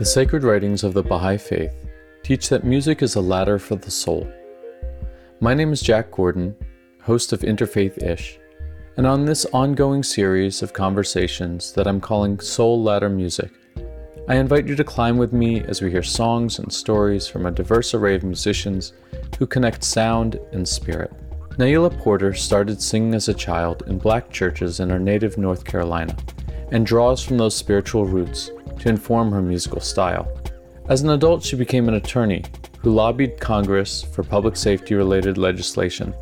The sacred writings of the Baha'i Faith teach that music is a ladder for the soul. My name is Jack Gordon, host of Interfaith Ish, and on this ongoing series of conversations that I'm calling Soul Ladder Music, I invite you to climb with me as we hear songs and stories from a diverse array of musicians who connect sound and spirit. Naila Porter started singing as a child in black churches in her native North Carolina and draws from those spiritual roots to inform her musical style. As an adult, she became an attorney who lobbied Congress for public safety related legislation,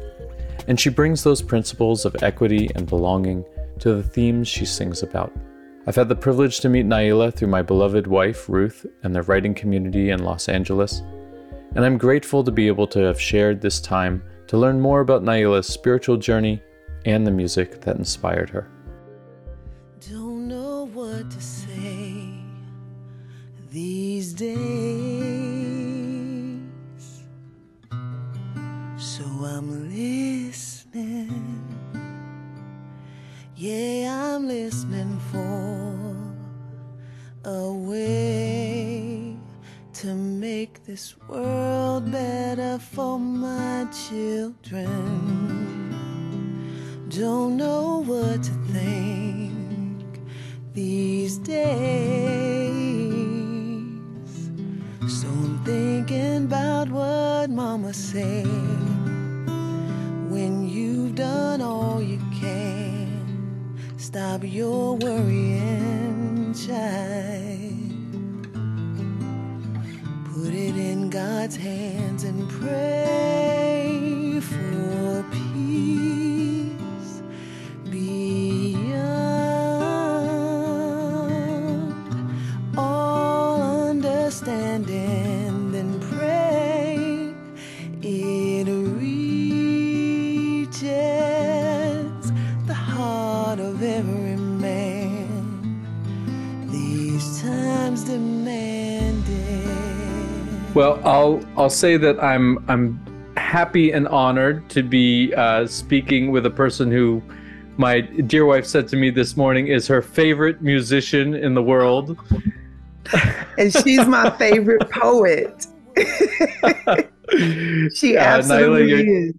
and she brings those principles of equity and belonging to the themes she sings about. I've had the privilege to meet Naila through my beloved wife, Ruth, and the writing community in Los Angeles, and I'm grateful to be able to have shared this time to learn more about Naila's spiritual journey and the music that inspired her. These days. So I'm listening. Yeah, I'm listening for a way to make this world better for my children. Don't know what to think these days. So I'm thinking about what mama said. When you've done all you can, stop your worrying, child. Put it in God's hands and pray Well, I'll I'll say that I'm I'm happy and honored to be uh, speaking with a person who my dear wife said to me this morning is her favorite musician in the world. and she's my favorite poet. she absolutely you're- is.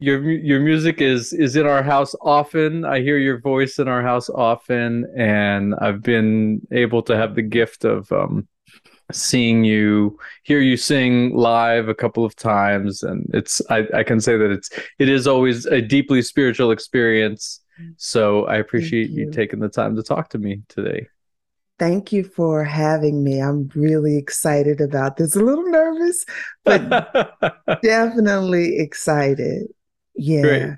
your your music is is in our house often. I hear your voice in our house often, and I've been able to have the gift of um, seeing you, hear you sing live a couple of times, and it's I, I can say that it's it is always a deeply spiritual experience. So I appreciate you. you. taking the time to talk to me today. Thank you for having me. I'm really excited about this. A little nervous, but definitely excited. Yeah. Great.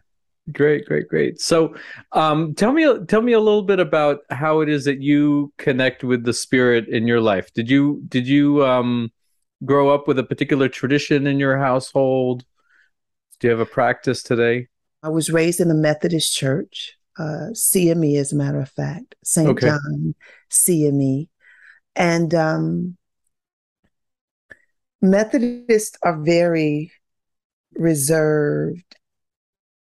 Great, great, great. So, um, tell me, tell me a little bit about how it is that you connect with the spirit in your life. Did you, did you, um, grow up with a particular tradition in your household? Do you have a practice today? I was raised in a Methodist church, uh, CME, as a matter of fact, St. Okay. John CME. And um, Methodists are very reserved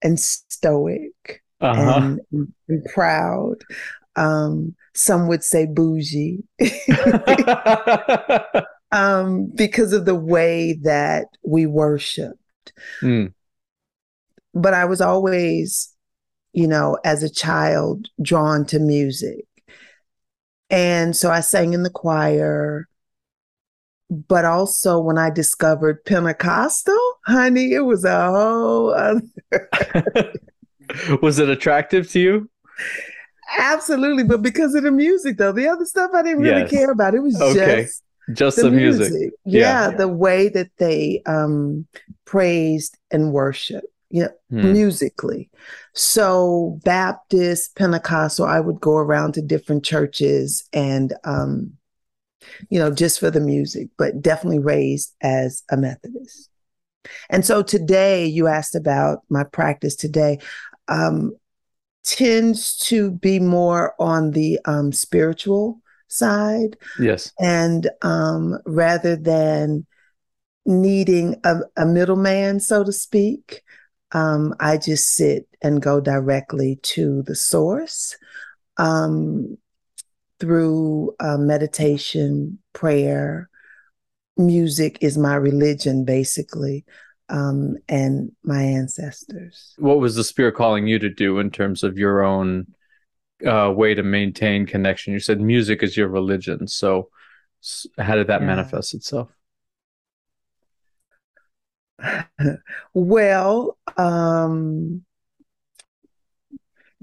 and stoic Uh and, and proud. Um, some would say bougie um, because of the way that we worshiped. Mm, but I was always, you know, as a child, drawn to music. And so I sang in the choir. But also, when I discovered Pentecostal, honey, it was a whole other. Was it attractive to you? Absolutely. But because of the music, though, the other stuff I didn't really Yes. care about. It was Okay. just Just the, the, music. Yeah, Yeah. the way that they um, praised and worshiped. Yeah, Hmm. musically. So Baptist, Pentecostal, I would go around to different churches and um, you know, just for the music, but definitely raised as a Methodist. And so today you asked about my practice today. Um, tends to be more on the um, spiritual side Yes. and um, rather than needing a, a middleman, so to speak, um, I just sit and go directly to the source. Um, through uh, meditation, prayer. Music is my religion, basically, um, and my ancestors. What was the spirit calling you to do in terms of your own uh, way to maintain connection? You said music is your religion. So, how did that yeah. manifest itself? well, um,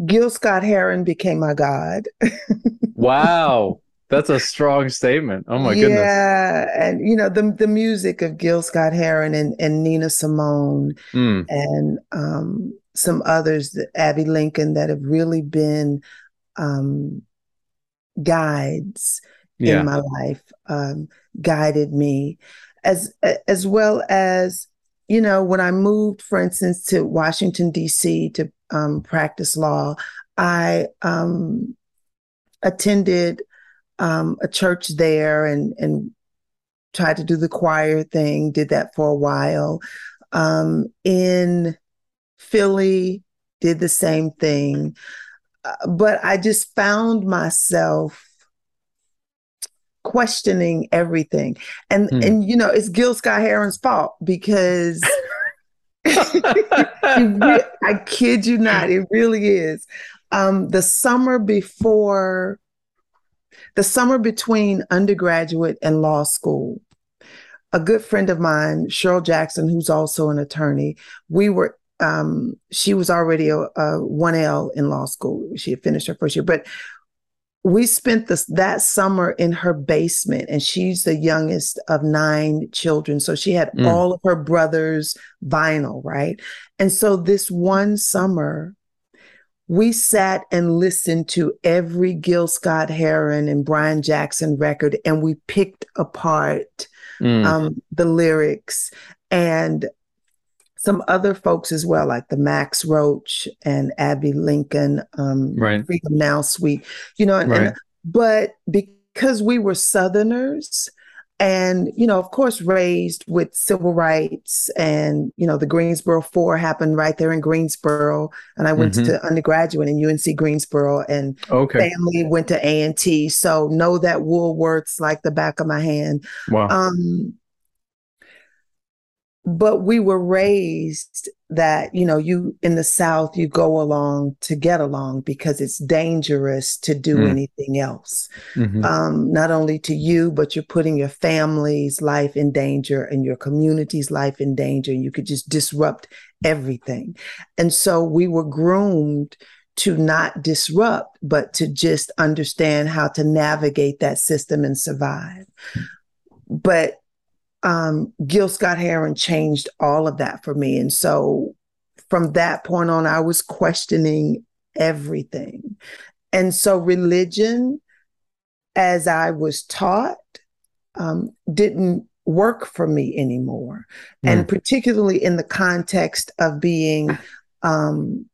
Gil Scott Heron became my God. wow. That's a strong statement. Oh my yeah, goodness. Yeah. And you know, the the music of Gil Scott Heron and, and Nina Simone mm. and um, some others, Abbey Lincoln, that have really been um, guides yeah. in my life, um, guided me, as as well as you know, when I moved, for instance, to Washington, D.C. to um, practice law, I um, attended um, a church there and, and tried to do the choir thing, did that for a while. Um, in Philly, did the same thing. Uh, but I just found myself questioning everything. And hmm. and you know, it's Gil Scott Heron's fault because I kid you not, it really is. Um, the summer before the summer between undergraduate and law school, a good friend of mine, Cheryl Jackson, who's also an attorney, we were um, she was already a, a 1L in law school. She had finished her first year, but we spent this that summer in her basement and she's the youngest of nine children so she had mm. all of her brothers vinyl right and so this one summer we sat and listened to every Gil Scott Heron and Brian Jackson record and we picked apart mm. um, the lyrics and some other folks as well, like the Max Roach and Abbey Lincoln, um, right. Freedom Now Suite, you know, and, right. and, but because we were Southerners, and you know of course raised with civil rights and you know the greensboro four happened right there in greensboro and i went mm-hmm. to undergraduate in unc greensboro and okay. family went to a&t so know that woolworths like the back of my hand wow. um but we were raised that you know you in the south you go along to get along because it's dangerous to do mm. anything else mm-hmm. um, not only to you but you're putting your family's life in danger and your community's life in danger and you could just disrupt everything and so we were groomed to not disrupt but to just understand how to navigate that system and survive but um, Gil Scott Heron changed all of that for me. And so from that point on, I was questioning everything. And so religion, as I was taught, um, didn't work for me anymore. Mm. And particularly in the context of being, um,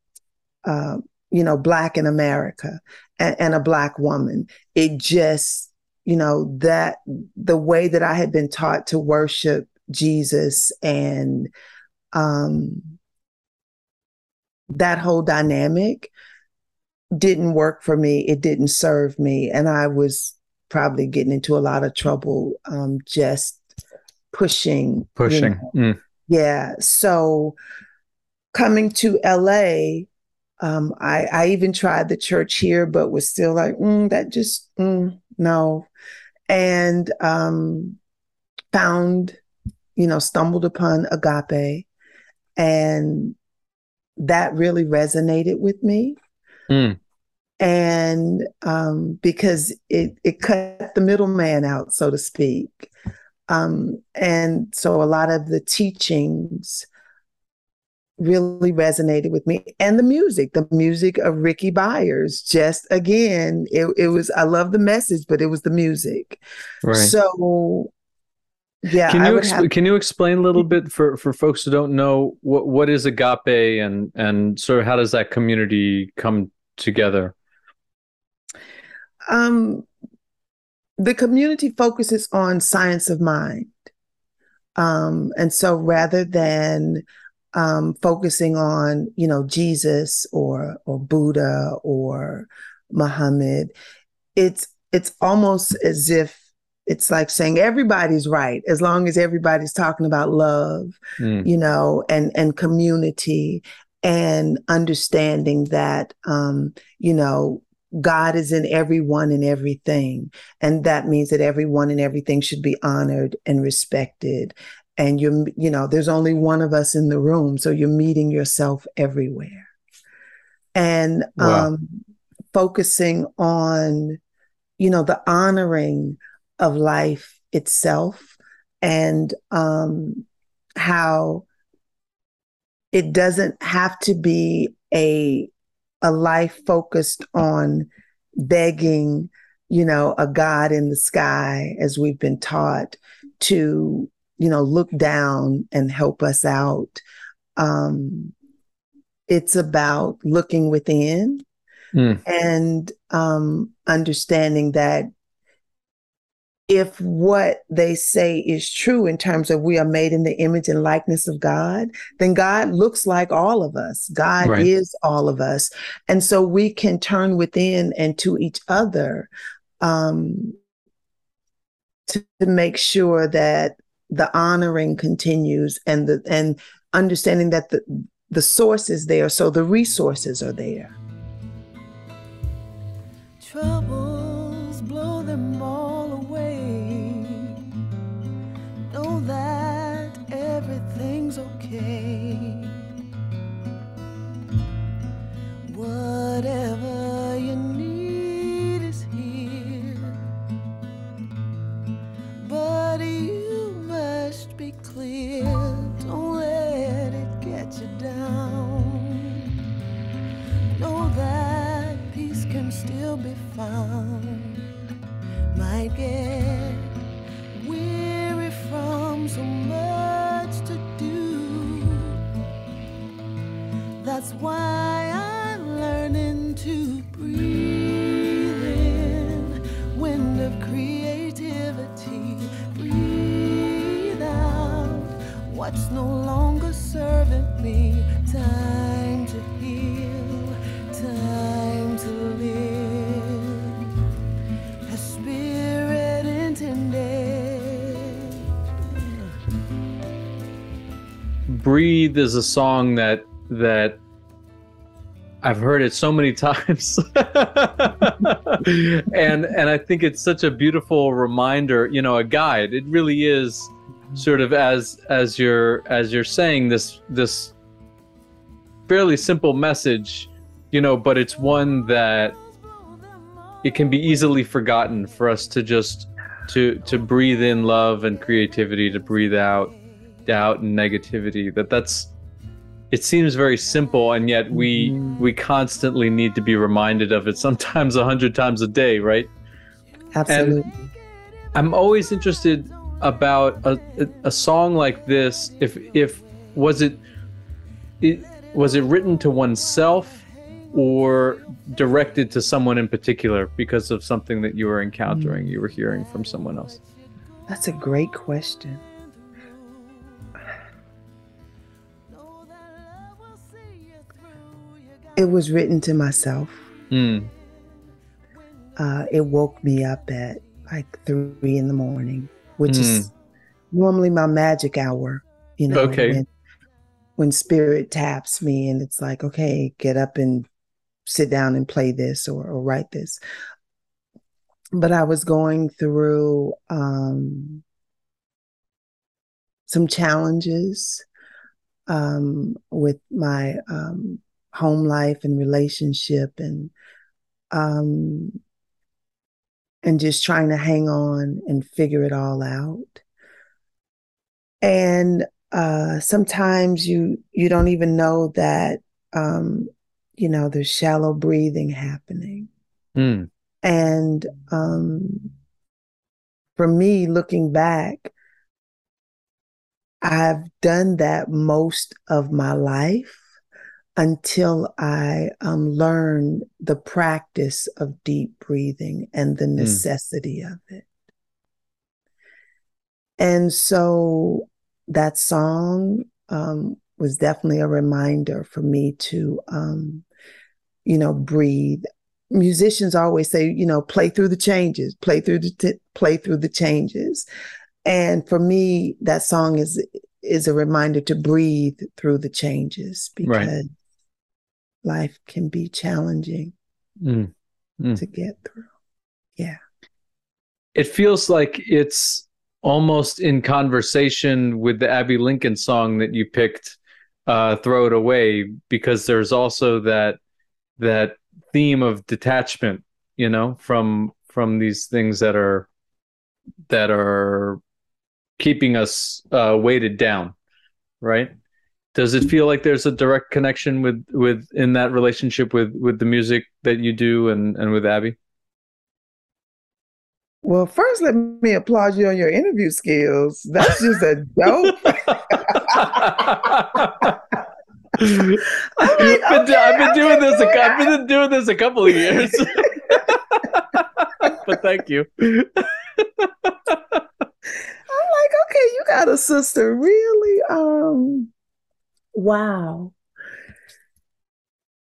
uh, you know, Black in America and, and a Black woman, it just you know, that the way that I had been taught to worship Jesus and um, that whole dynamic didn't work for me. It didn't serve me. And I was probably getting into a lot of trouble um, just pushing. Pushing. You know. mm. Yeah. So coming to LA, um, I, I even tried the church here, but was still like, mm, that just, mm, no and um, found, you know, stumbled upon agape, and that really resonated with me. Mm. And um, because it it cut the middleman out, so to speak. Um, and so a lot of the teachings really resonated with me. And the music the music of rickie byars just again it, it was i love the message but it was the music. Right. So yeah can you exp- have- can you explain a little bit for for folks who don't know what what is agape and and sort of how does that community come together? Um the community focuses on science of mind. Um and so rather than um, focusing on you know Jesus or or Buddha or Muhammad. It's it's almost as if it's like saying everybody's right as long as everybody's talking about love mm. you know and and community and understanding that um you know God is in everyone and everything. And that means that everyone and everything should be honored and respected. And you're, you know, there's only one of us in the room. So you're meeting yourself everywhere. And wow. um, focusing on, you know, the honoring of life itself and um, how it doesn't have to be a a life focused on begging, you know, a God in the sky, as we've been taught, to, you know, look down and help us out. Um, it's about looking within mm. and um, understanding that if what they say is true in terms of we are made in the image and likeness of God, then God looks like all of us. God right. is all of us. And so we can turn within and to each other um, to, to make sure that the honoring continues and the and understanding that the the source is there, so the resources are there. Troubles still be found. Might get weary from so much to do. That's why I'm learning to breathe in wind of creativity. Breathe out what's no longer serving me. Time breathe is a song that that I've heard it so many times. and and I think it's such a beautiful reminder, you know, a guide. It really is sort of as as you're as you're saying this this fairly simple message, you know, but it's one that it can be easily forgotten for us to just to to breathe in love and creativity, to breathe out doubt and negativity that that's it seems very simple and yet we mm-hmm. we constantly need to be reminded of it sometimes a hundred times a day right absolutely and i'm always interested about a, a, a song like this if if was it, it was it written to oneself or directed to someone in particular because of something that you were encountering mm. you were hearing from someone else that's a great question It was written to myself. Mm. Uh, it woke me up at like three in the morning, which mm. is normally my magic hour. You know, okay. When, when spirit taps me and it's like, okay, get up and sit down and play this or, or write this. But I was going through um, some challenges um, with my um, home life and relationship and um and just trying to hang on and figure it all out. And uh sometimes you you don't even know that um you know there's shallow breathing happening. Mm. and um for me looking back I've done that most of my life until I um, learned the practice of deep breathing and the hmm. necessity mm. of it. And so that song um, was definitely a reminder for me to, um, you know, breathe musicians always say, you know, play through the changes, play through the t- play through the changes. And for me, that song is is a reminder to breathe through the changes because right. Life can be challenging mm. Mm. to get through. Yeah. It feels like it's almost in conversation with the Abbey Lincoln song that you picked, uh, "Throw It Away," because there's also that that theme of detachment, you know, from from these things that are that are keeping us uh, weighted down, right? Does it feel like there's a direct connection with with in that relationship with with the music that you do and and with abbey Well, first, let me applaud you on your interview skills. That's just a joke. I've, been, okay, I've been doing this. A, I've been doing this a couple of years. but thank you. I'm like, okay, you got a sister, really? Um, wow.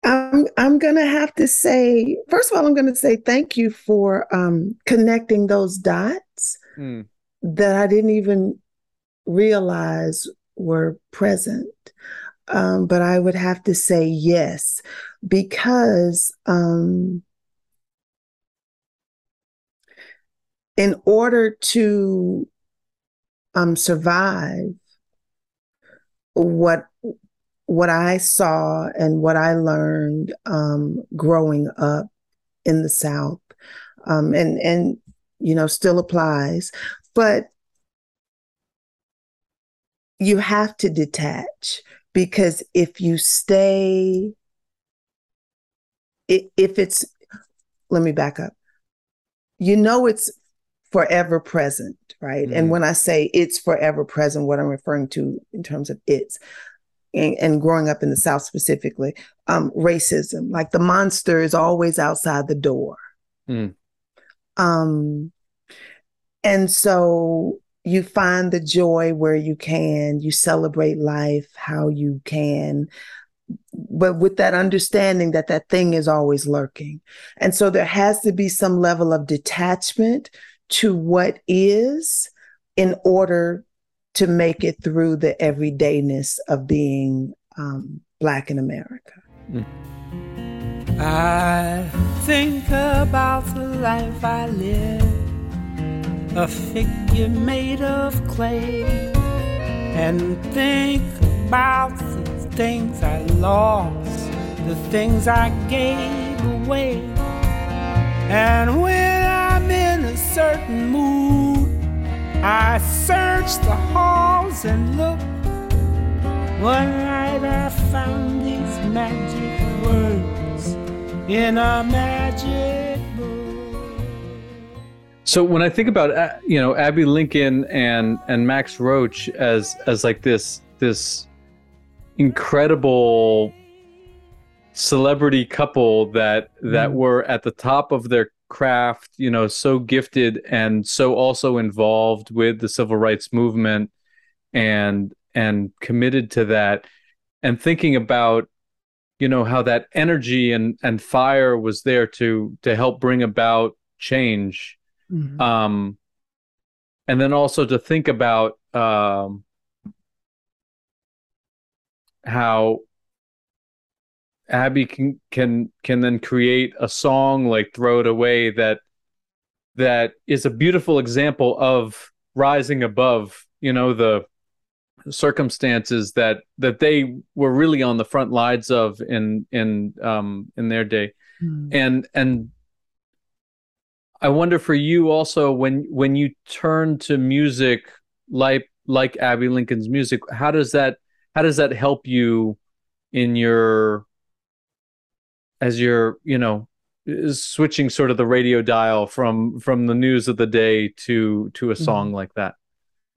I'm I'm gonna have to say, first of all, I'm gonna say thank you for um, connecting those dots mm. that I didn't even realize were present. Um, but I would have to say yes, because um, in order to um, survive, what what I saw and what I learned um, growing up in the South, um, and and you know still applies, but you have to detach because if you stay, if it's, let me back up. You know it's forever present, right? Mm-hmm. And when I say it's forever present, what I'm referring to in terms of it's and, and growing up in the South specifically, um, racism. Like the monster is always outside the door. Mm. Um, and so you find the joy where you can, you celebrate life how you can, but with that understanding that that thing is always lurking. And so there has to be some level of detachment to what is in order to make it through the everydayness of being um, Black in America. Mm. I think about the life I live, a figure made of clay, and think about the things I lost, the things I gave away. And when in a certain mood, I searched the halls and looked. One night I found these magic words in a magic book. So when I think about uh, you know Abbey Lincoln and and Max Roach as as like this this incredible celebrity couple that that mm. were at the top of their craft, you know, so gifted and so also involved with the civil rights movement and and committed to that and thinking about you know how that energy and and fire was there to to help bring about change mm-hmm. um and then also to think about um how Abbey can can can then create a song like "Throw It Away" that that is a beautiful example of rising above, you know, the circumstances that that they were really on the front lines of in in um in their day, mm. and and I wonder for you also when when you turn to music like like Abbey Lincoln's music, how does that how does that help you in your as you're you know switching sort of the radio dial from from the news of the day to to a song mm like that?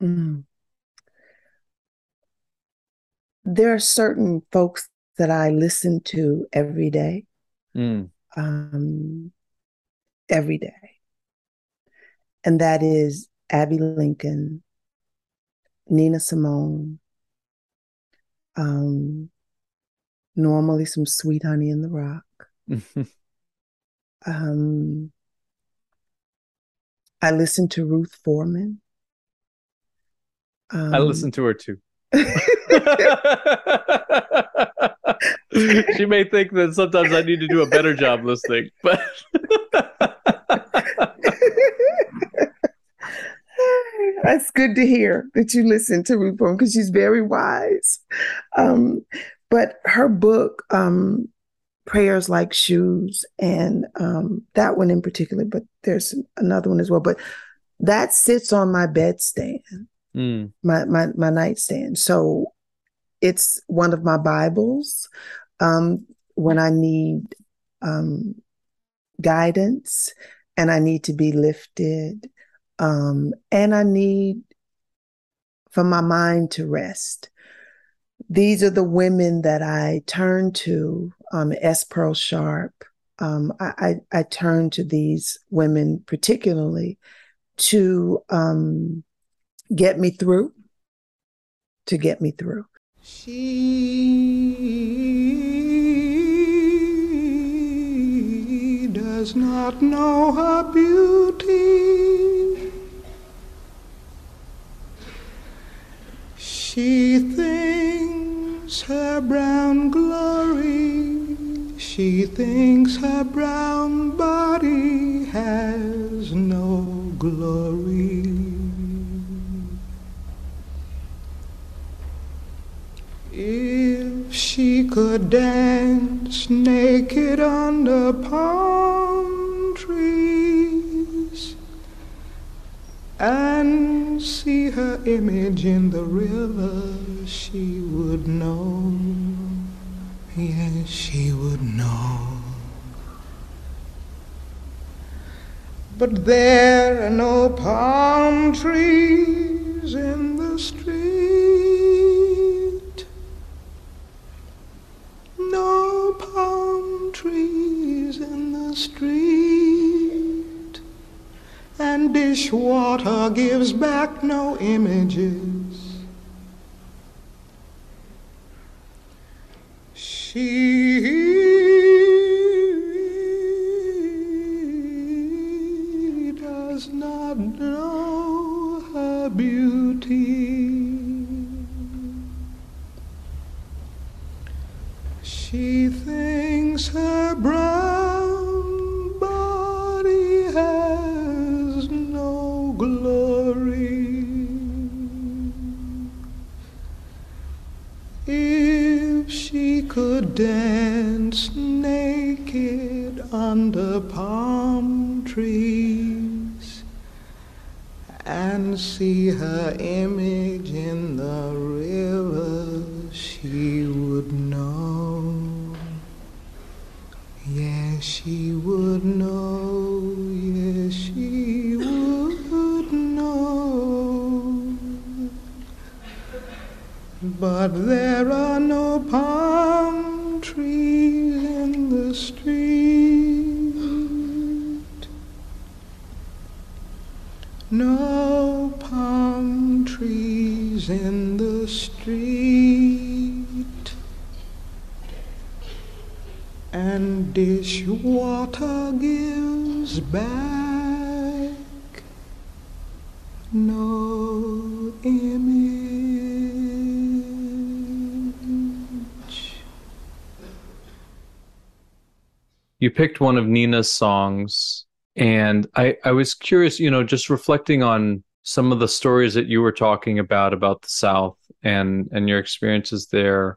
Mm there are certain folks that i listen to every day. Mm. um, every day. And that is abbey lincoln nina simone um, normally some sweet honey in the rock Um, I listen to Ruth Forman. Um, I listen to her too. she may think that sometimes I need to do a better job listening, but that's good to hear that you listen to Ruth Forman because she's very wise. Um, but her book, um, Prayers Like Shoes, and um, that one in particular, but there's another one as well. But that sits on my bedstand, mm. my, my my nightstand. So it's one of my Bibles um, when I need um, guidance and I need to be lifted um, and I need for my mind to rest. These are the women that I turn to, um, S. Pearl Sharp. Um, I, I, I, turn to these women particularly to um, get me through, to get me through. She does not know her beauty. She thinks her brown glory, she thinks her brown body has no glory. If she could dance naked under palm trees and see her image in the river, she would know. Yes, she would know. But there are no palm trees in the street. no palm trees in the street, and dishwater gives back no images. She does not know her beauty. She thinks her could dance naked under palm trees and see her image in the river, she would know. Yes, she would know. But there are no palm trees in the street. No palm trees in the street. and dishwater gives back no image. You picked one of Nina's songs, and I, I was curious, you know, just reflecting on some of the stories that you were talking about about the South and and your experiences there.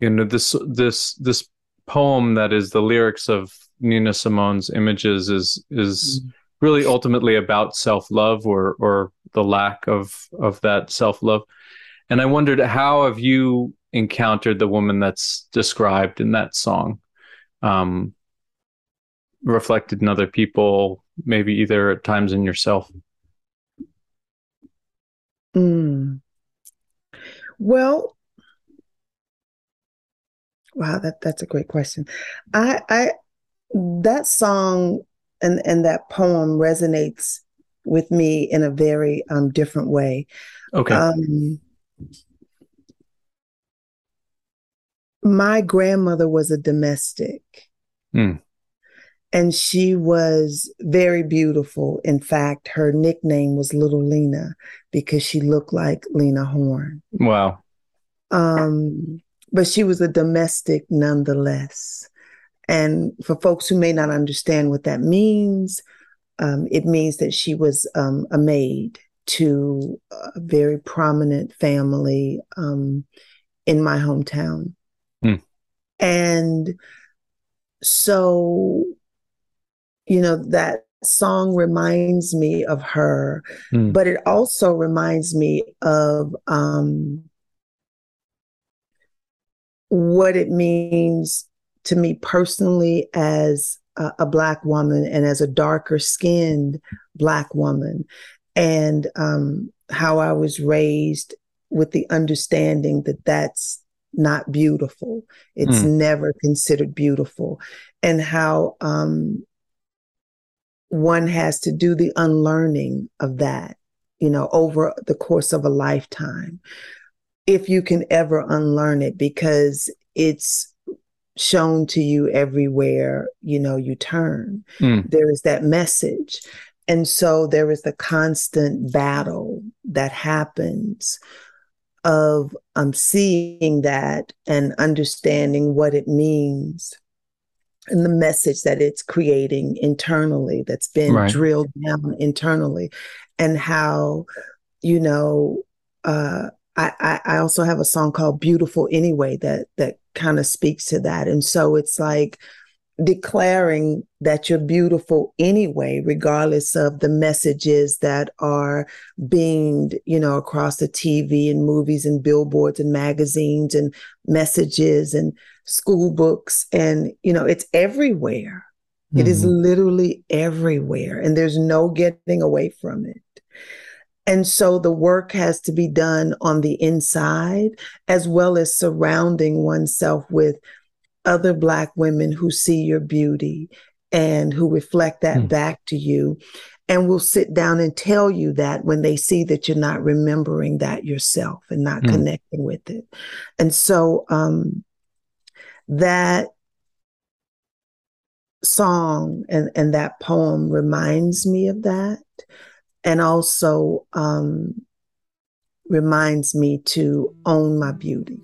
You know, this this this poem that is the lyrics of Nina Simone's images is is mm-hmm. really ultimately about self-love or or the lack of of that self-love. And I wondered how have you encountered the woman that's described in that song? Um, reflected in other people, maybe either at times in yourself. Mm. Well, Wow, that that's a great question. I I that song and and that poem resonates with me in a very um different way. Okay. Um, my grandmother was a domestic. Mm. And she was very beautiful. In fact, her nickname was Little Lena because she looked like Lena Horne. Wow. Um, but she was a domestic nonetheless. And for folks who may not understand what that means, um, it means that she was um, a maid to a very prominent family um, in my hometown. Mm. And so you know, that song reminds me of her, mm. but it also reminds me of um, what it means to me personally as a, a, Black woman and as a darker skinned Black woman, and um, how I was raised with the understanding that that's not beautiful. It's mm. never considered beautiful. And how um, one has to do the unlearning of that, you know, over the course of a lifetime, if you can ever unlearn it, because it's shown to you everywhere, you know, you turn. Mm. There is that message. And so there is the constant battle that happens of um, seeing that and understanding what it means and the message that it's creating internally that's been right. drilled down internally and how you know uh, I, I also have a song called beautiful anyway that that kind of speaks to that and so it's like declaring that you're beautiful anyway regardless of the messages that are beamed you know across the tv and movies and billboards and magazines and messages and school books and you know it's everywhere mm-hmm. it is mm-hmm. literally everywhere and there's no getting away from it and so the work has to be done on the inside as well as surrounding oneself with other black women who see your beauty and who reflect that mm. back to you and will sit down and tell you that when they see that you're not remembering that yourself and not mm. connecting with it and so um that song and, and that poem reminds me of that and also um, reminds me to own my beauty.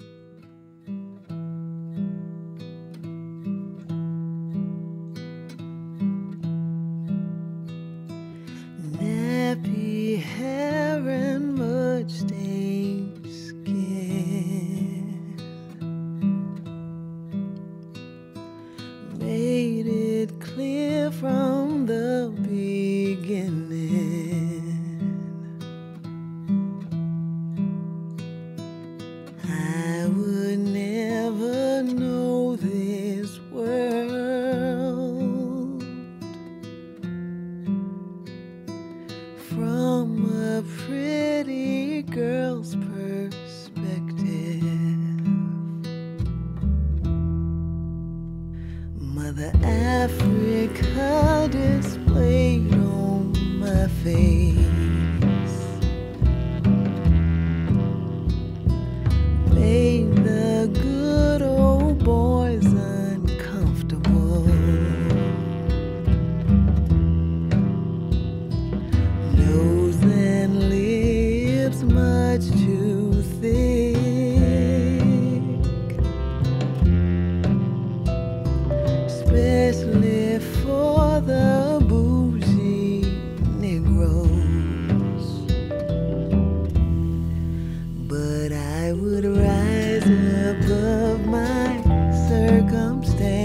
something.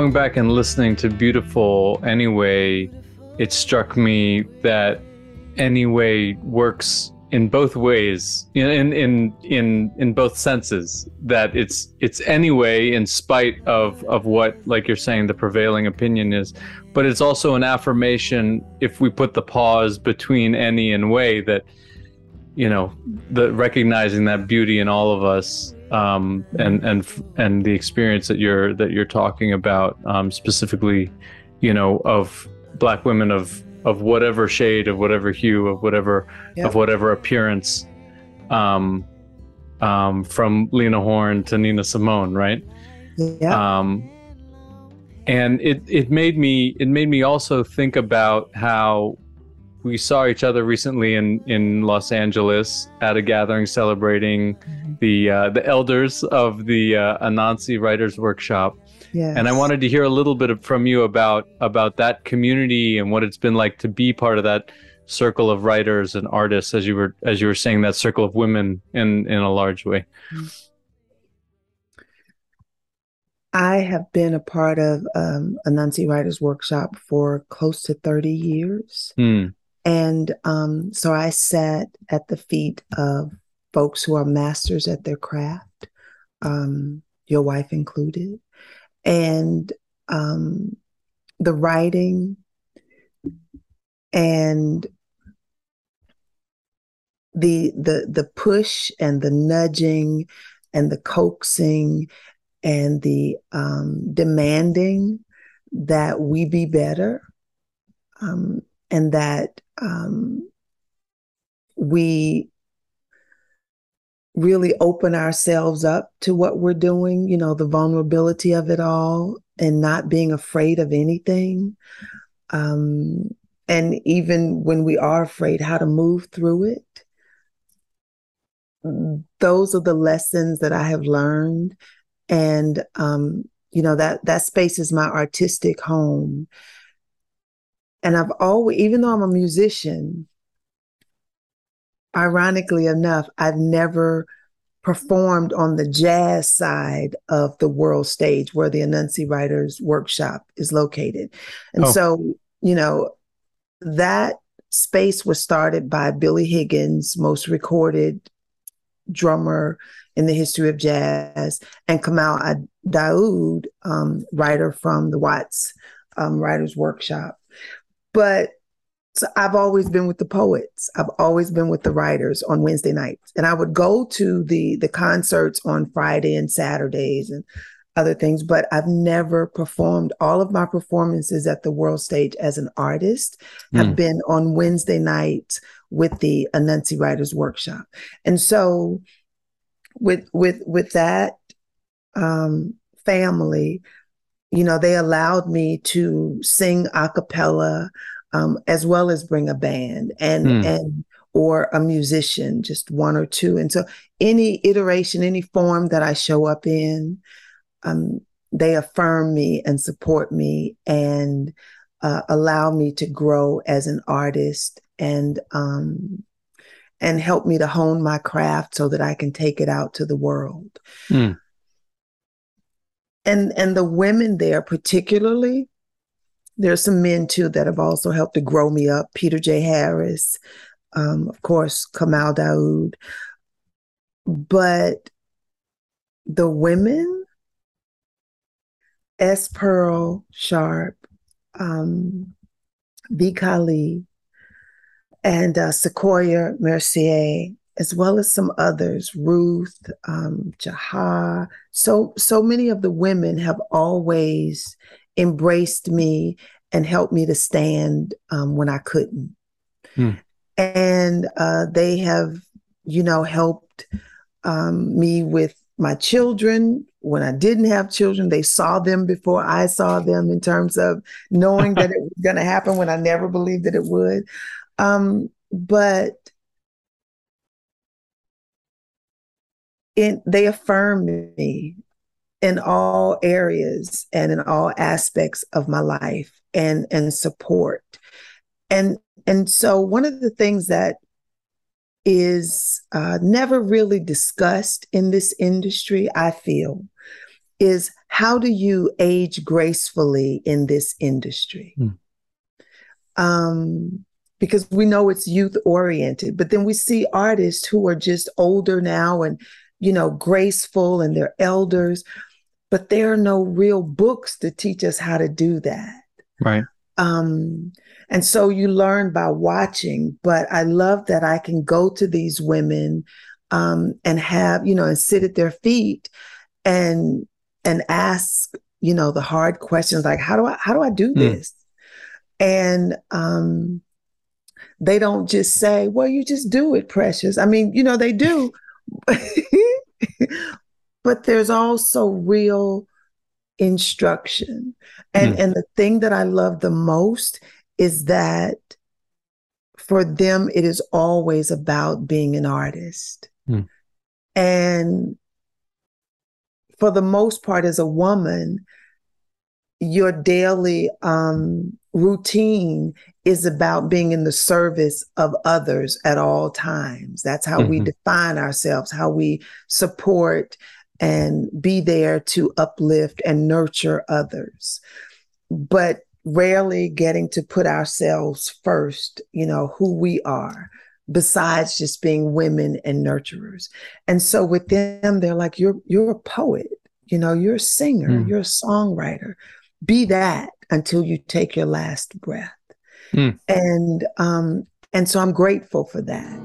Going back and listening to Beautiful anyway, it struck me that anyway works in both ways in in in in both senses that it's it's anyway in spite of of what like you're saying the prevailing opinion is but it's also an affirmation if we put the pause between any and way that you know the recognizing that beauty in all of us um, and and and the experience that you're that you're talking about um, specifically you know of black women of of whatever shade of whatever hue of whatever yep. of whatever appearance um, um, from Lena Horne to Nina Simone right yeah um, and it it made me it made me also think about how we saw each other recently in in Los Angeles at a gathering celebrating mm-hmm. the uh, the elders of the uh, Anansi Writers Workshop. Yes. And I wanted to hear a little bit of, from you about about that community and what it's been like to be part of that circle of writers and artists, as you were as you were saying, that circle of women in in a large way. I have been a part of um, Anansi Writers Workshop for close to 30 years. Mm. And um, so I sat at the feet of folks who are masters at their craft, um, your wife included. And um, the writing and the the the push and the nudging and the coaxing and the um, demanding that we be better um, and that um, we really open ourselves up to what we're doing, you know, the vulnerability of it all and not being afraid of anything. Um, and even when we are afraid, how to move through it. Those are the lessons that I have learned. And, um, you know, that, that space is my artistic home. And I've always, even though I'm a musician, ironically enough, I've never performed on the jazz side of the world stage where the Anansi Writers Workshop is located. And oh. so, you know, that space was started by Billy Higgins, most recorded drummer in the history of jazz, and Kamau Daáood, um, writer from the Watts um, Writers Workshop. But so I've always been with the poets. I've always been with the writers on Wednesday nights. And I would go to the the concerts on Friday and Saturdays and other things, but I've never performed. All of my performances at the world stage as an artist have mm. been on Wednesday nights with the Anansi Writers Workshop. And so with with with that um family, you know, they allowed me to sing a cappella um, as well as bring a band and mm. and or a musician, just one or two. And so any iteration, any form that I show up in, um, they affirm me and support me and uh, allow me to grow as an artist and um, and help me to hone my craft so that I can take it out to the world. Mm and and the women there particularly there's some men too that have also helped to grow me up. Peter j. Harris um, of course Kamau Daáood. But the women s. Pearl sharp um, b kali and uh, sequoia mercier as well as some others, Ruth, um, Jaha. So, so many of the women have always embraced me and helped me to stand um, when I couldn't. Hmm. And uh, they have, you know, helped um, me with my children when I didn't have children. They saw them before I saw them in terms of knowing that it was going to happen when I never believed that it would. Um, but in, they affirm me in all areas and in all aspects of my life and and support and and so one of the things that is uh, never really discussed in this industry i feel is how do you age gracefully in this industry mm. um because we know it's youth oriented. But then we see artists who are just older now and, you know, graceful and they're elders, but there are no real books to teach us how to do that. Right. Um, and so you learn by watching, but I love that I can go to these women um, and have, you know, and sit at their feet and and ask, you know, the hard questions like how do I how do I do hmm. this? Mm. And um they don't just say, well, you just do it, precious. I mean, you know, they do. but there's also real instruction. And mm. and the thing that I love the most is that for them it is always about being an artist. Mm. And for the most part as a woman, your daily um, routine is about being in the service of others at all times. That's how mm-hmm. we define ourselves, how we support and be there to uplift and nurture others. But rarely getting to put ourselves first, you know, who we are, besides just being women and nurturers. And so with them, they're like, you're you're a poet, you know, you're a singer, mm. you're a songwriter. Be that until you take your last breath. Mm. And um, and so I'm grateful for that.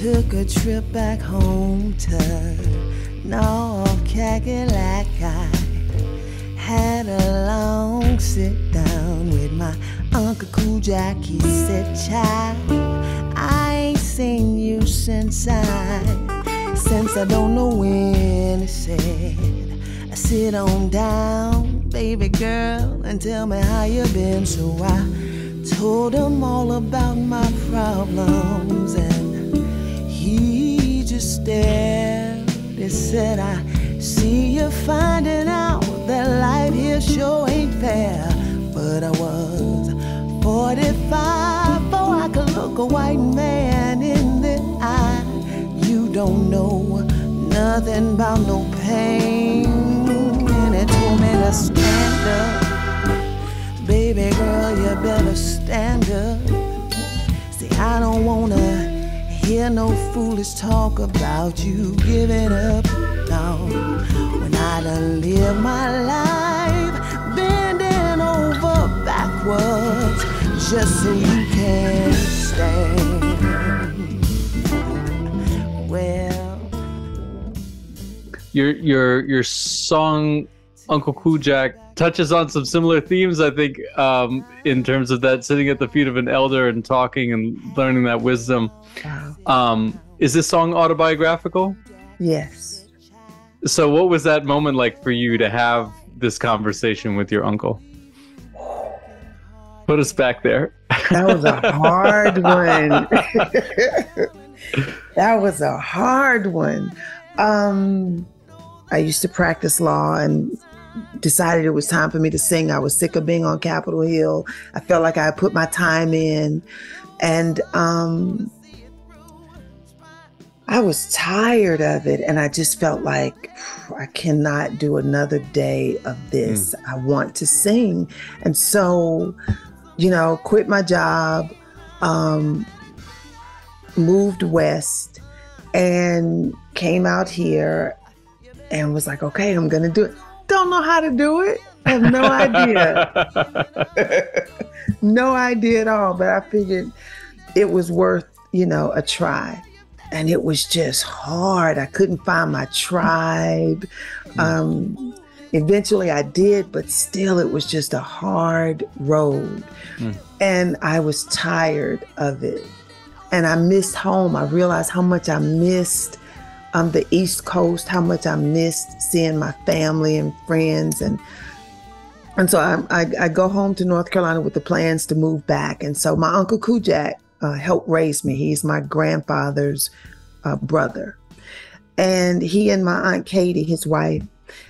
Took a trip back home to North Cackalack. I had a long sit down with my Uncle Cool Jack. He said, Child, I ain't seen you since I, since I don't know when. He said, Sit on down, baby girl, and tell me how you been. So I told him all about my problems, and he just stared. He said, I see you finding out that life here sure ain't fair. But I was 45 before I could look a white man in the eye. You don't know nothing about no pain Baby girl, you better stand up. See, I don't wanna hear no foolish talk about you giving up. No, when I done live my life, bending over backwards just so you can stand. Well, your your your song Uncle Kujak touches on some similar themes, I think, um, in terms of that sitting at the feet of an elder and talking and learning that wisdom. Um, is this song autobiographical? Yes. So, what was that moment like for you to have this conversation with your uncle? Put us back there. That was a hard one. that was a hard one. Um, I used to practice law, and decided it was time for me to sing. I was sick of being on Capitol Hill. I felt like I put my time in. And um, I was tired of it. And I just felt like I cannot do another day of this. Mm. I want to sing. And so, you know, quit my job, um, moved west, and came out here and was like, okay, I'm going to do it don't know how to do it. I have no idea. no idea at all. But I figured it was worth, you know, a try. And it was just hard. I couldn't find my tribe. Um, eventually I did, but still it was just a hard road. Mm. And I was tired of it. And I missed home. I realized how much I missed um, the East Coast, how much I missed seeing my family and friends, and and so I, I, I go home to North Carolina with the plans to move back. And so my uncle Kujak uh, helped raise me. He's my grandfather's uh, brother, and he and my aunt Katie, his wife.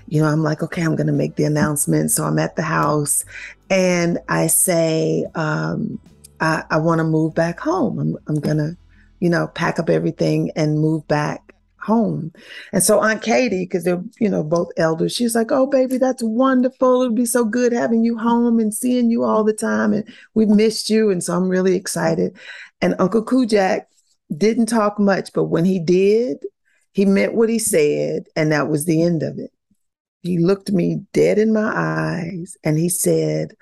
You know, I'm like, okay, I'm going to make the announcement. So I'm at the house, and I say, um, I, I want to move back home. I'm, I'm going to, you know, pack up everything and move back home. And so Aunt Katie, because they're, you know, both elders, she's like, Oh, baby, that's wonderful. It'll be so good having you home and seeing you all the time. And we've missed you. And so I'm really excited. And Uncle Kujak didn't talk much, but when he did, he meant what he said. And that was the end of it. He looked me dead in my eyes and he said,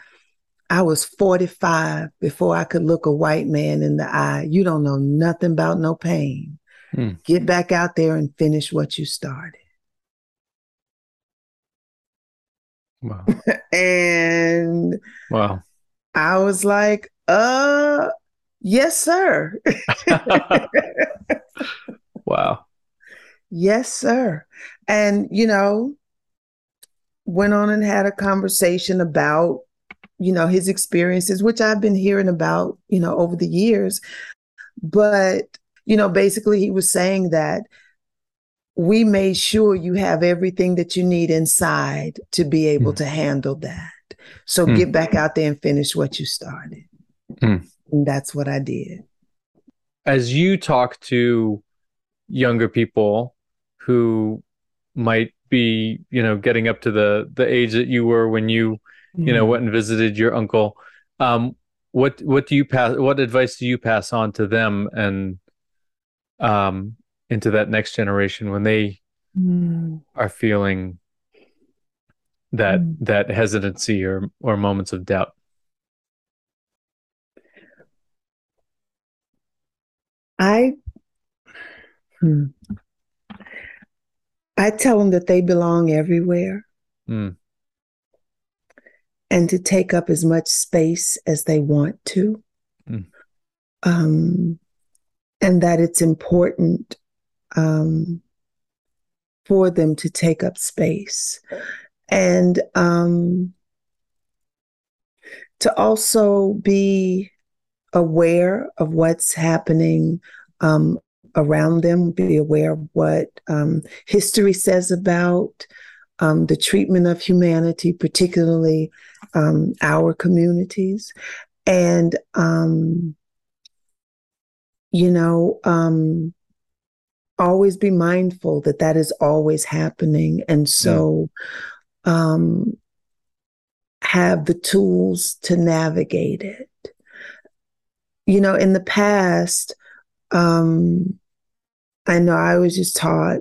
I was 45 before I could look a white man in the eye. You don't know nothing about no pain. Hmm. Get back out there and finish what you started. Wow. and wow. I was like, uh, yes, sir. wow. Yes, sir. And, you know, went on and had a conversation about you know his experiences which i've been hearing about you know over the years but you know basically he was saying that we made sure you have everything that you need inside to be able mm. to handle that so mm. get back out there and finish what you started mm. and that's what i did as you talk to younger people who might be you know getting up to the the age that you were when you you know went and visited your uncle um what what do you pass what advice do you pass on to them and um into that next generation when they mm. are feeling that mm. that hesitancy or or moments of doubt i hmm, i tell them that they belong everywhere mm and to take up as much space as they want to. Mm. Um, and that it's important um, for them to take up space. And um, to also be aware of what's happening um, around them, be aware of what um, history says about um, the treatment of humanity, particularly um, our communities. And, you know, um, always be mindful that that is always happening. And so, um, have the tools to navigate it. You know, in the past, um, I know I was just taught,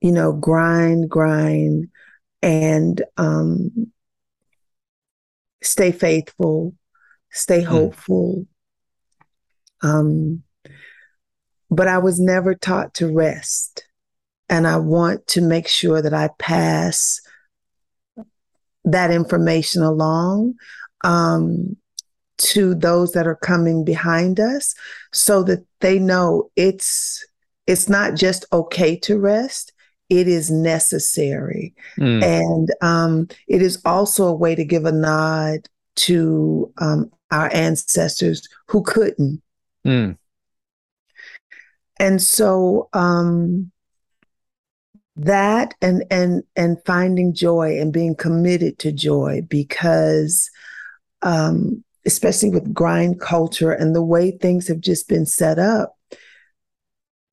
you know, grind, grind, and um, stay faithful, stay hmm. hopeful. Mm. Um, but I was never taught to rest. And I want to make sure that I pass that information along um, to those that are coming behind us so that they know it's it's not just okay to rest it is necessary. Mm. And um, it is also a way to give a nod to um, our ancestors who couldn't. Mm. And so um, that and and and finding joy and being committed to joy because um, especially with grind culture and the way things have just been set up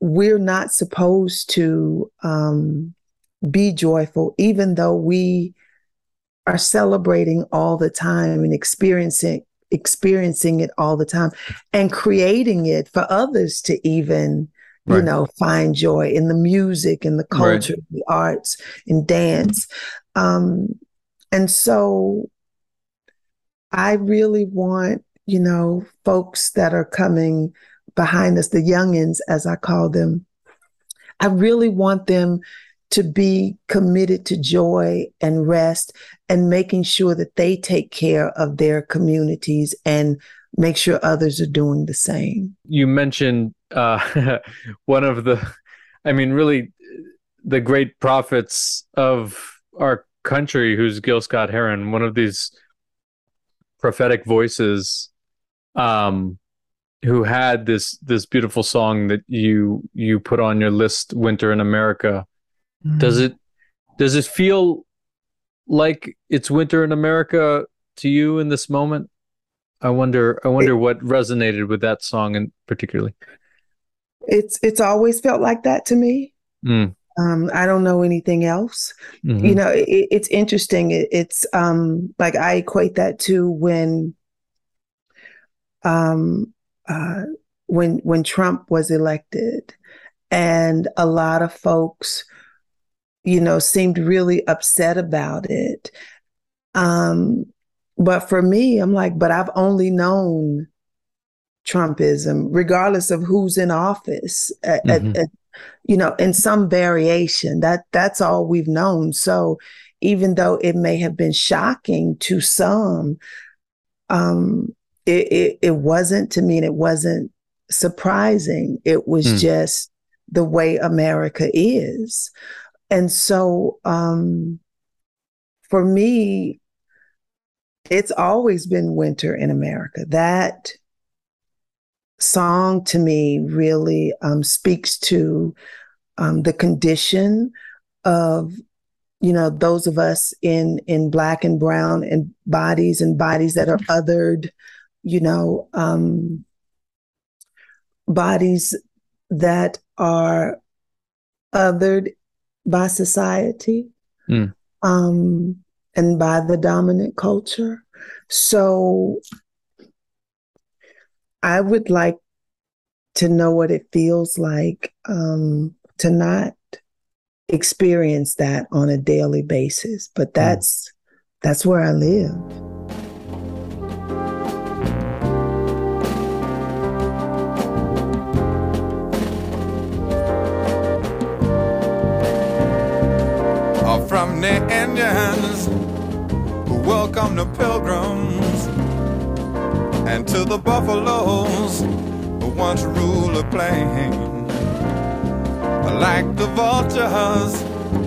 we're not supposed to um, be joyful, even though we are celebrating all the time and experiencing experiencing it all the time and creating it for others to even right. you know find joy in the music in the culture right. the arts and dance um and so i really want you know folks that are coming behind us, the youngins, as I call them, I really want them to be committed to joy and rest and making sure that they take care of their communities and make sure others are doing the same. You mentioned uh, one of the, I mean, really the great prophets of our country, who's Gil Scott Heron, one of these prophetic voices um, who had this this beautiful song that you you put on your list winter in america. Mm. does it does it feel like it's winter in america to you in this moment? I wonder i wonder it, what resonated with that song and particularly it's it's always felt like that to me Mm. Um, I don't know anything else. Mm-hmm. You know, it, it's interesting. It, it's um, like I equate that to when, um, uh, when when Trump was elected, and a lot of folks, you know, seemed really upset about it. Um, but for me, I'm like, but I've only known Trumpism, regardless of who's in office. At, mm-hmm. at, at, you know, in some variation. That that's all we've known. So even though it may have been shocking to some, um, it, it, it wasn't to me, and it wasn't surprising. It was mm. just the way America is. And so um, for me, it's always been winter in America. That song to me really um, speaks to um, the condition of you know those of us in in black and brown and bodies and bodies that are othered you know um bodies that are othered by society mm. um and by the dominant culture so I would like to know what it feels like um, to not experience that on a daily basis. But hmm. that's mm. that's where I live. From the Indians who welcome the pilgrims and to the buffaloes who once ruled a plain. Like the vultures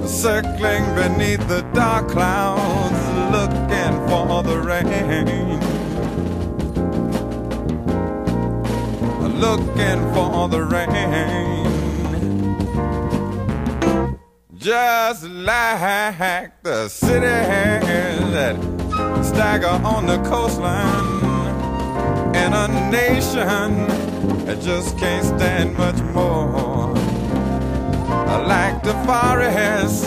circling beneath the dark clouds, looking for the rain. Looking for the rain. Just like the cities that stagger on the coastline in a nation that just can't stand much more. I like the forest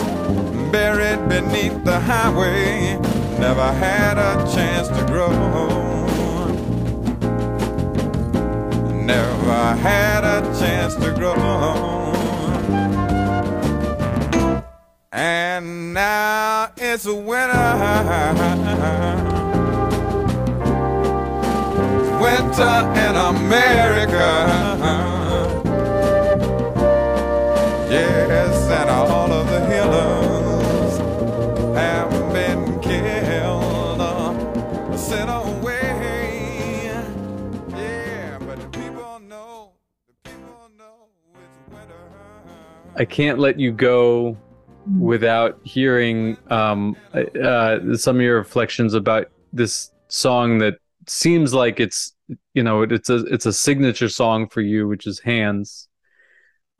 buried beneath the highway, never had a chance to grow. Never had a chance to grow. And now it's winter America. Yes, and all of the healers have been killed, sent away. Yeah, but the people know, the people know it's winter. I can't let you go without hearing um, uh, some of your reflections about this song that seems like it's you know it's a it's a signature song for you which is hands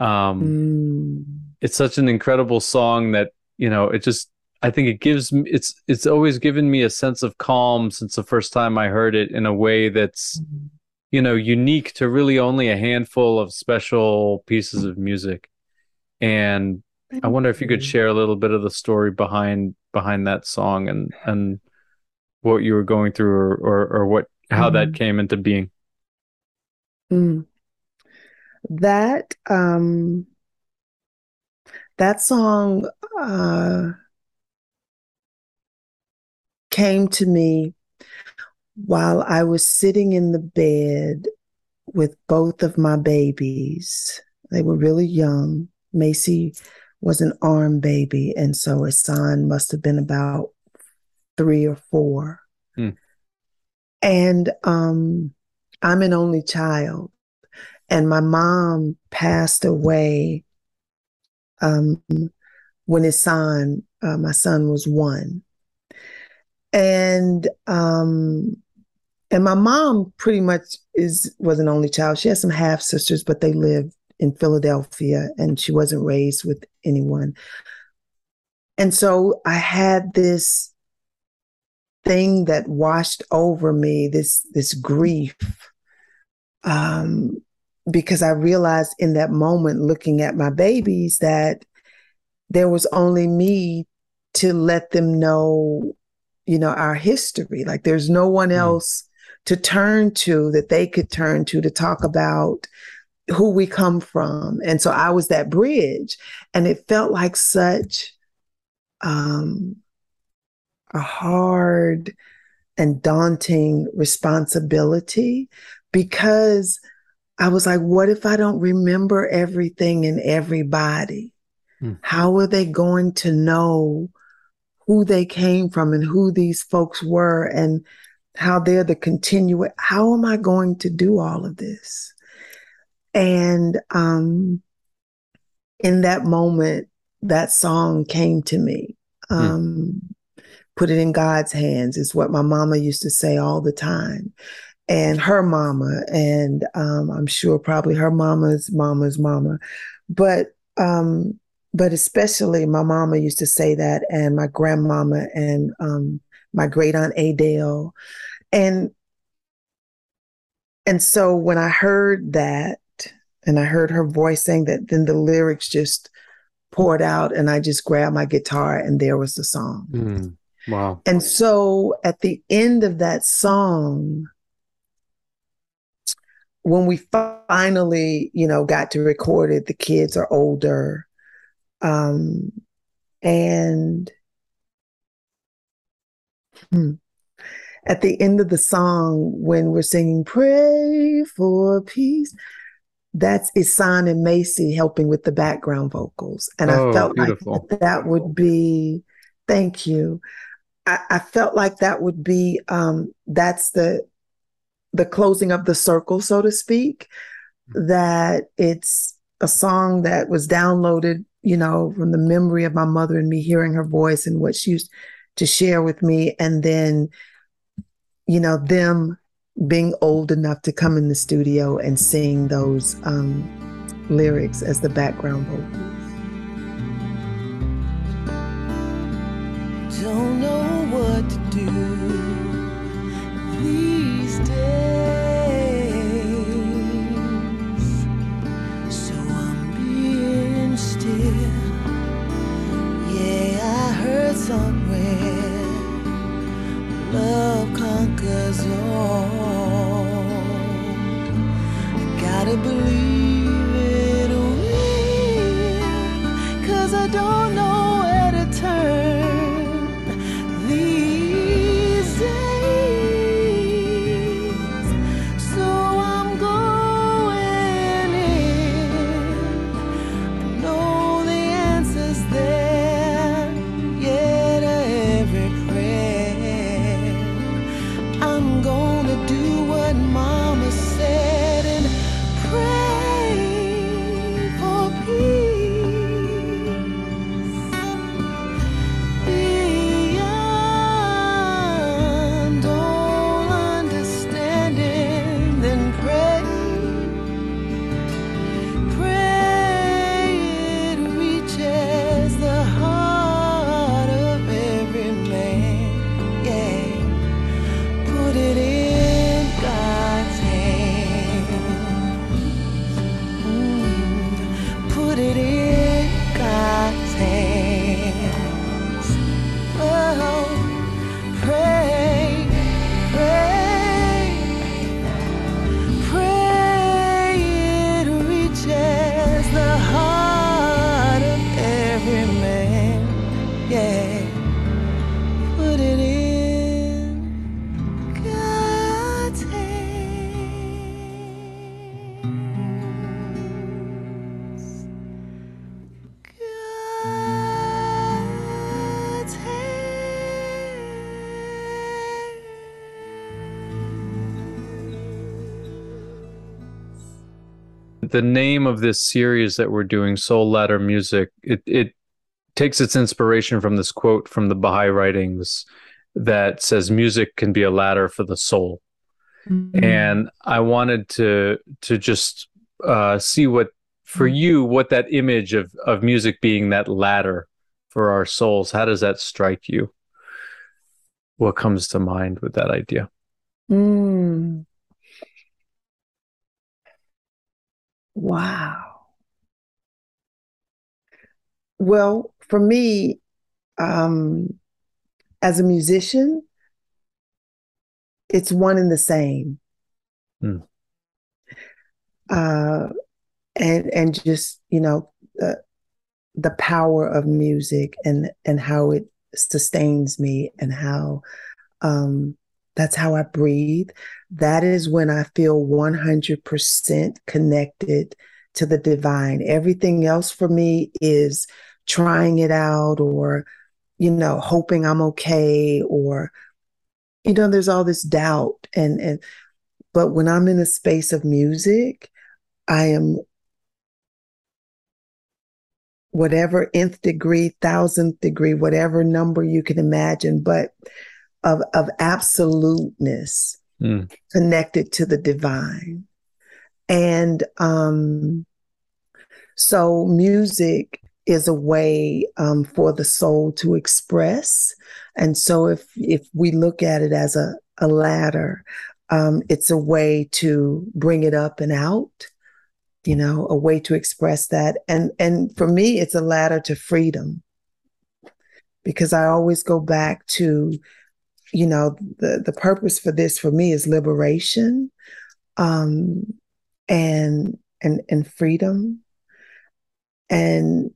um mm. it's such an incredible song that you know it just i think it gives me it's it's always given me a sense of calm since the first time i heard it in a way that's mm. you know unique to really only a handful of special pieces of music and i wonder if you could share a little bit of the story behind behind that song and and what you were going through or or, or what how mm. that mm-hmm. came into being mm. that um that song uh came to me while I was sitting in the bed with both of my babies. They were really young. Macy was an arm baby, and so Hassan must have been about three or four. Hmm. And um, I'm an only child. And my mom passed away um, when his son, uh, my son was one. And um, and my mom pretty much is was an only child. She has some half sisters, but they lived in Philadelphia and she wasn't raised with anyone. And so I had this thing that washed over me, this this grief, um, because I realized in that moment, looking at my babies, that there was only me to let them know, you know, our history. Like there's no one Mm. else to turn to that they could turn to to talk about who we come from. And so I was that bridge. And it felt like such um, a hard and daunting responsibility because I was like, what if I don't remember everything and everybody? Hmm. How are they going to know who they came from and who these folks were and how they're the continuate? How am I going to do all of this? And um, in that moment, that song came to me. Um, Put it in God's hands is what my mama used to say all the time. And her mama, and um, I'm sure probably her mama's mama's mama, but um, but especially my mama used to say that, and my grandmama, and um, my great aunt Adele, and and so when I heard that, and I heard her voice saying that, then the lyrics just poured out, and I just grabbed my guitar, and there was the song. Mm. Wow. And so at the end of that song, when we finally, you know, got to record it, the kids are older. Um, and hmm, at the end of the song, when we're singing Pray for Peace, that's Isan and Macy helping with the background vocals. And Oh, I felt beautiful. like that, that would be, thank you. I, I felt like that would be um, that's the the closing of the circle, so to speak. That it's a song that was downloaded, you know, from the memory of my mother and me hearing her voice and what she used to share with me, and then, you know, them being old enough to come in the studio and sing those um, lyrics as the background vocals. Don't know to do these days. So I'm being still. Yeah, I heard somewhere love conquers all. I gotta believe it will. Cause I don't the name of this series that we're doing, Soul Ladder Music, it it takes its inspiration from this quote from the Baha'i writings that says music can be a ladder for the soul. And I wanted to to just uh, see what for you what that image of of music being that ladder for our souls. How does that strike you? What comes to mind with that idea? Mm. Wow. Well, for me, um, as a musician, it's one and the same. Hmm. Uh, and and just you know the the power of music and and how it sustains me and how um, that's how I breathe. That is when I feel 100% connected to the divine. Everything else for me is trying it out or, you know, hoping I'm okay or, you know, there's all this doubt. And, and, but when I'm in a space of music, I am whatever nth degree, thousandth degree, whatever number you can imagine, but of, of absoluteness Mm. connected to the divine. And um, so music is a way um, for the soul to express. And so if if we look at it as a, a ladder, um, it's a way to bring it up and out, you know, a way to express that. And and for me, it's a ladder to freedom. Because I always go back to you know the the purpose for this for me is liberation um and and and freedom. And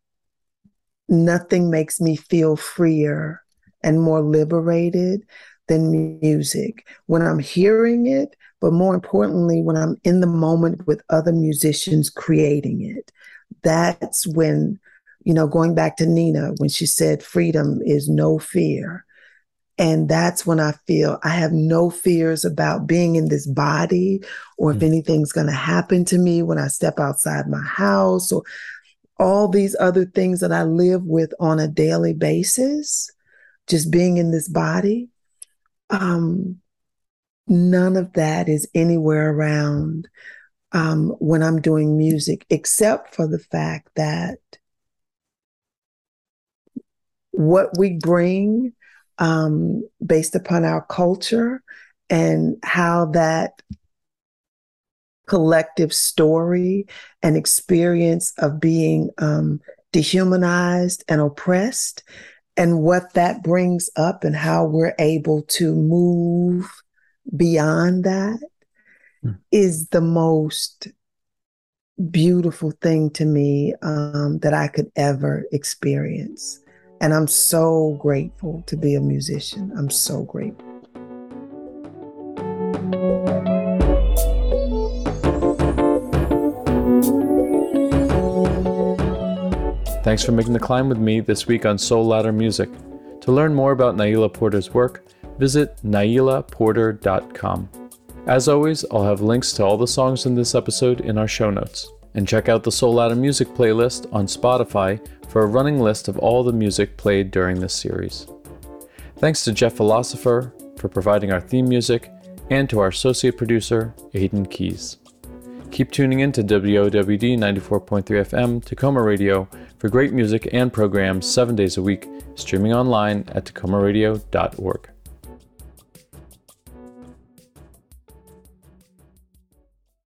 nothing makes me feel freer and more liberated than music. When i'm hearing it but more importantly when i'm in the moment with other musicians creating it. That's when you know going back to nina when she said freedom is no fear and that's when I feel I have no fears about being in this body or if Mm. anything's going to happen to me when I step outside my house or all these other things that I live with on a daily basis, just being in this body. Um, none of that is anywhere around um, when I'm doing music, except for the fact that what we bring um, based upon our culture and how that collective story and experience of being um, dehumanized and oppressed, and what that brings up, and how we're able to move beyond that is Hmm. the most beautiful thing to me um, that I could ever experience. And I'm so grateful to be a musician. I'm so grateful. Thanks for making the climb with me this week on Soul Ladder Music. To learn more about Nailah Porter's work, visit nailahporter.com. As always, I'll have links to all the songs in this episode in our show notes. And check out the Soul Ladder Music playlist on Spotify for a running list of all the music played during this series. Thanks to Jeff Philosopher for providing our theme music, and to our associate producer, Aidan Keys. Keep tuning in to WOWD 94.3 FM Tacoma Radio for great music and programs seven days a week, streaming online at tacomaradio.org.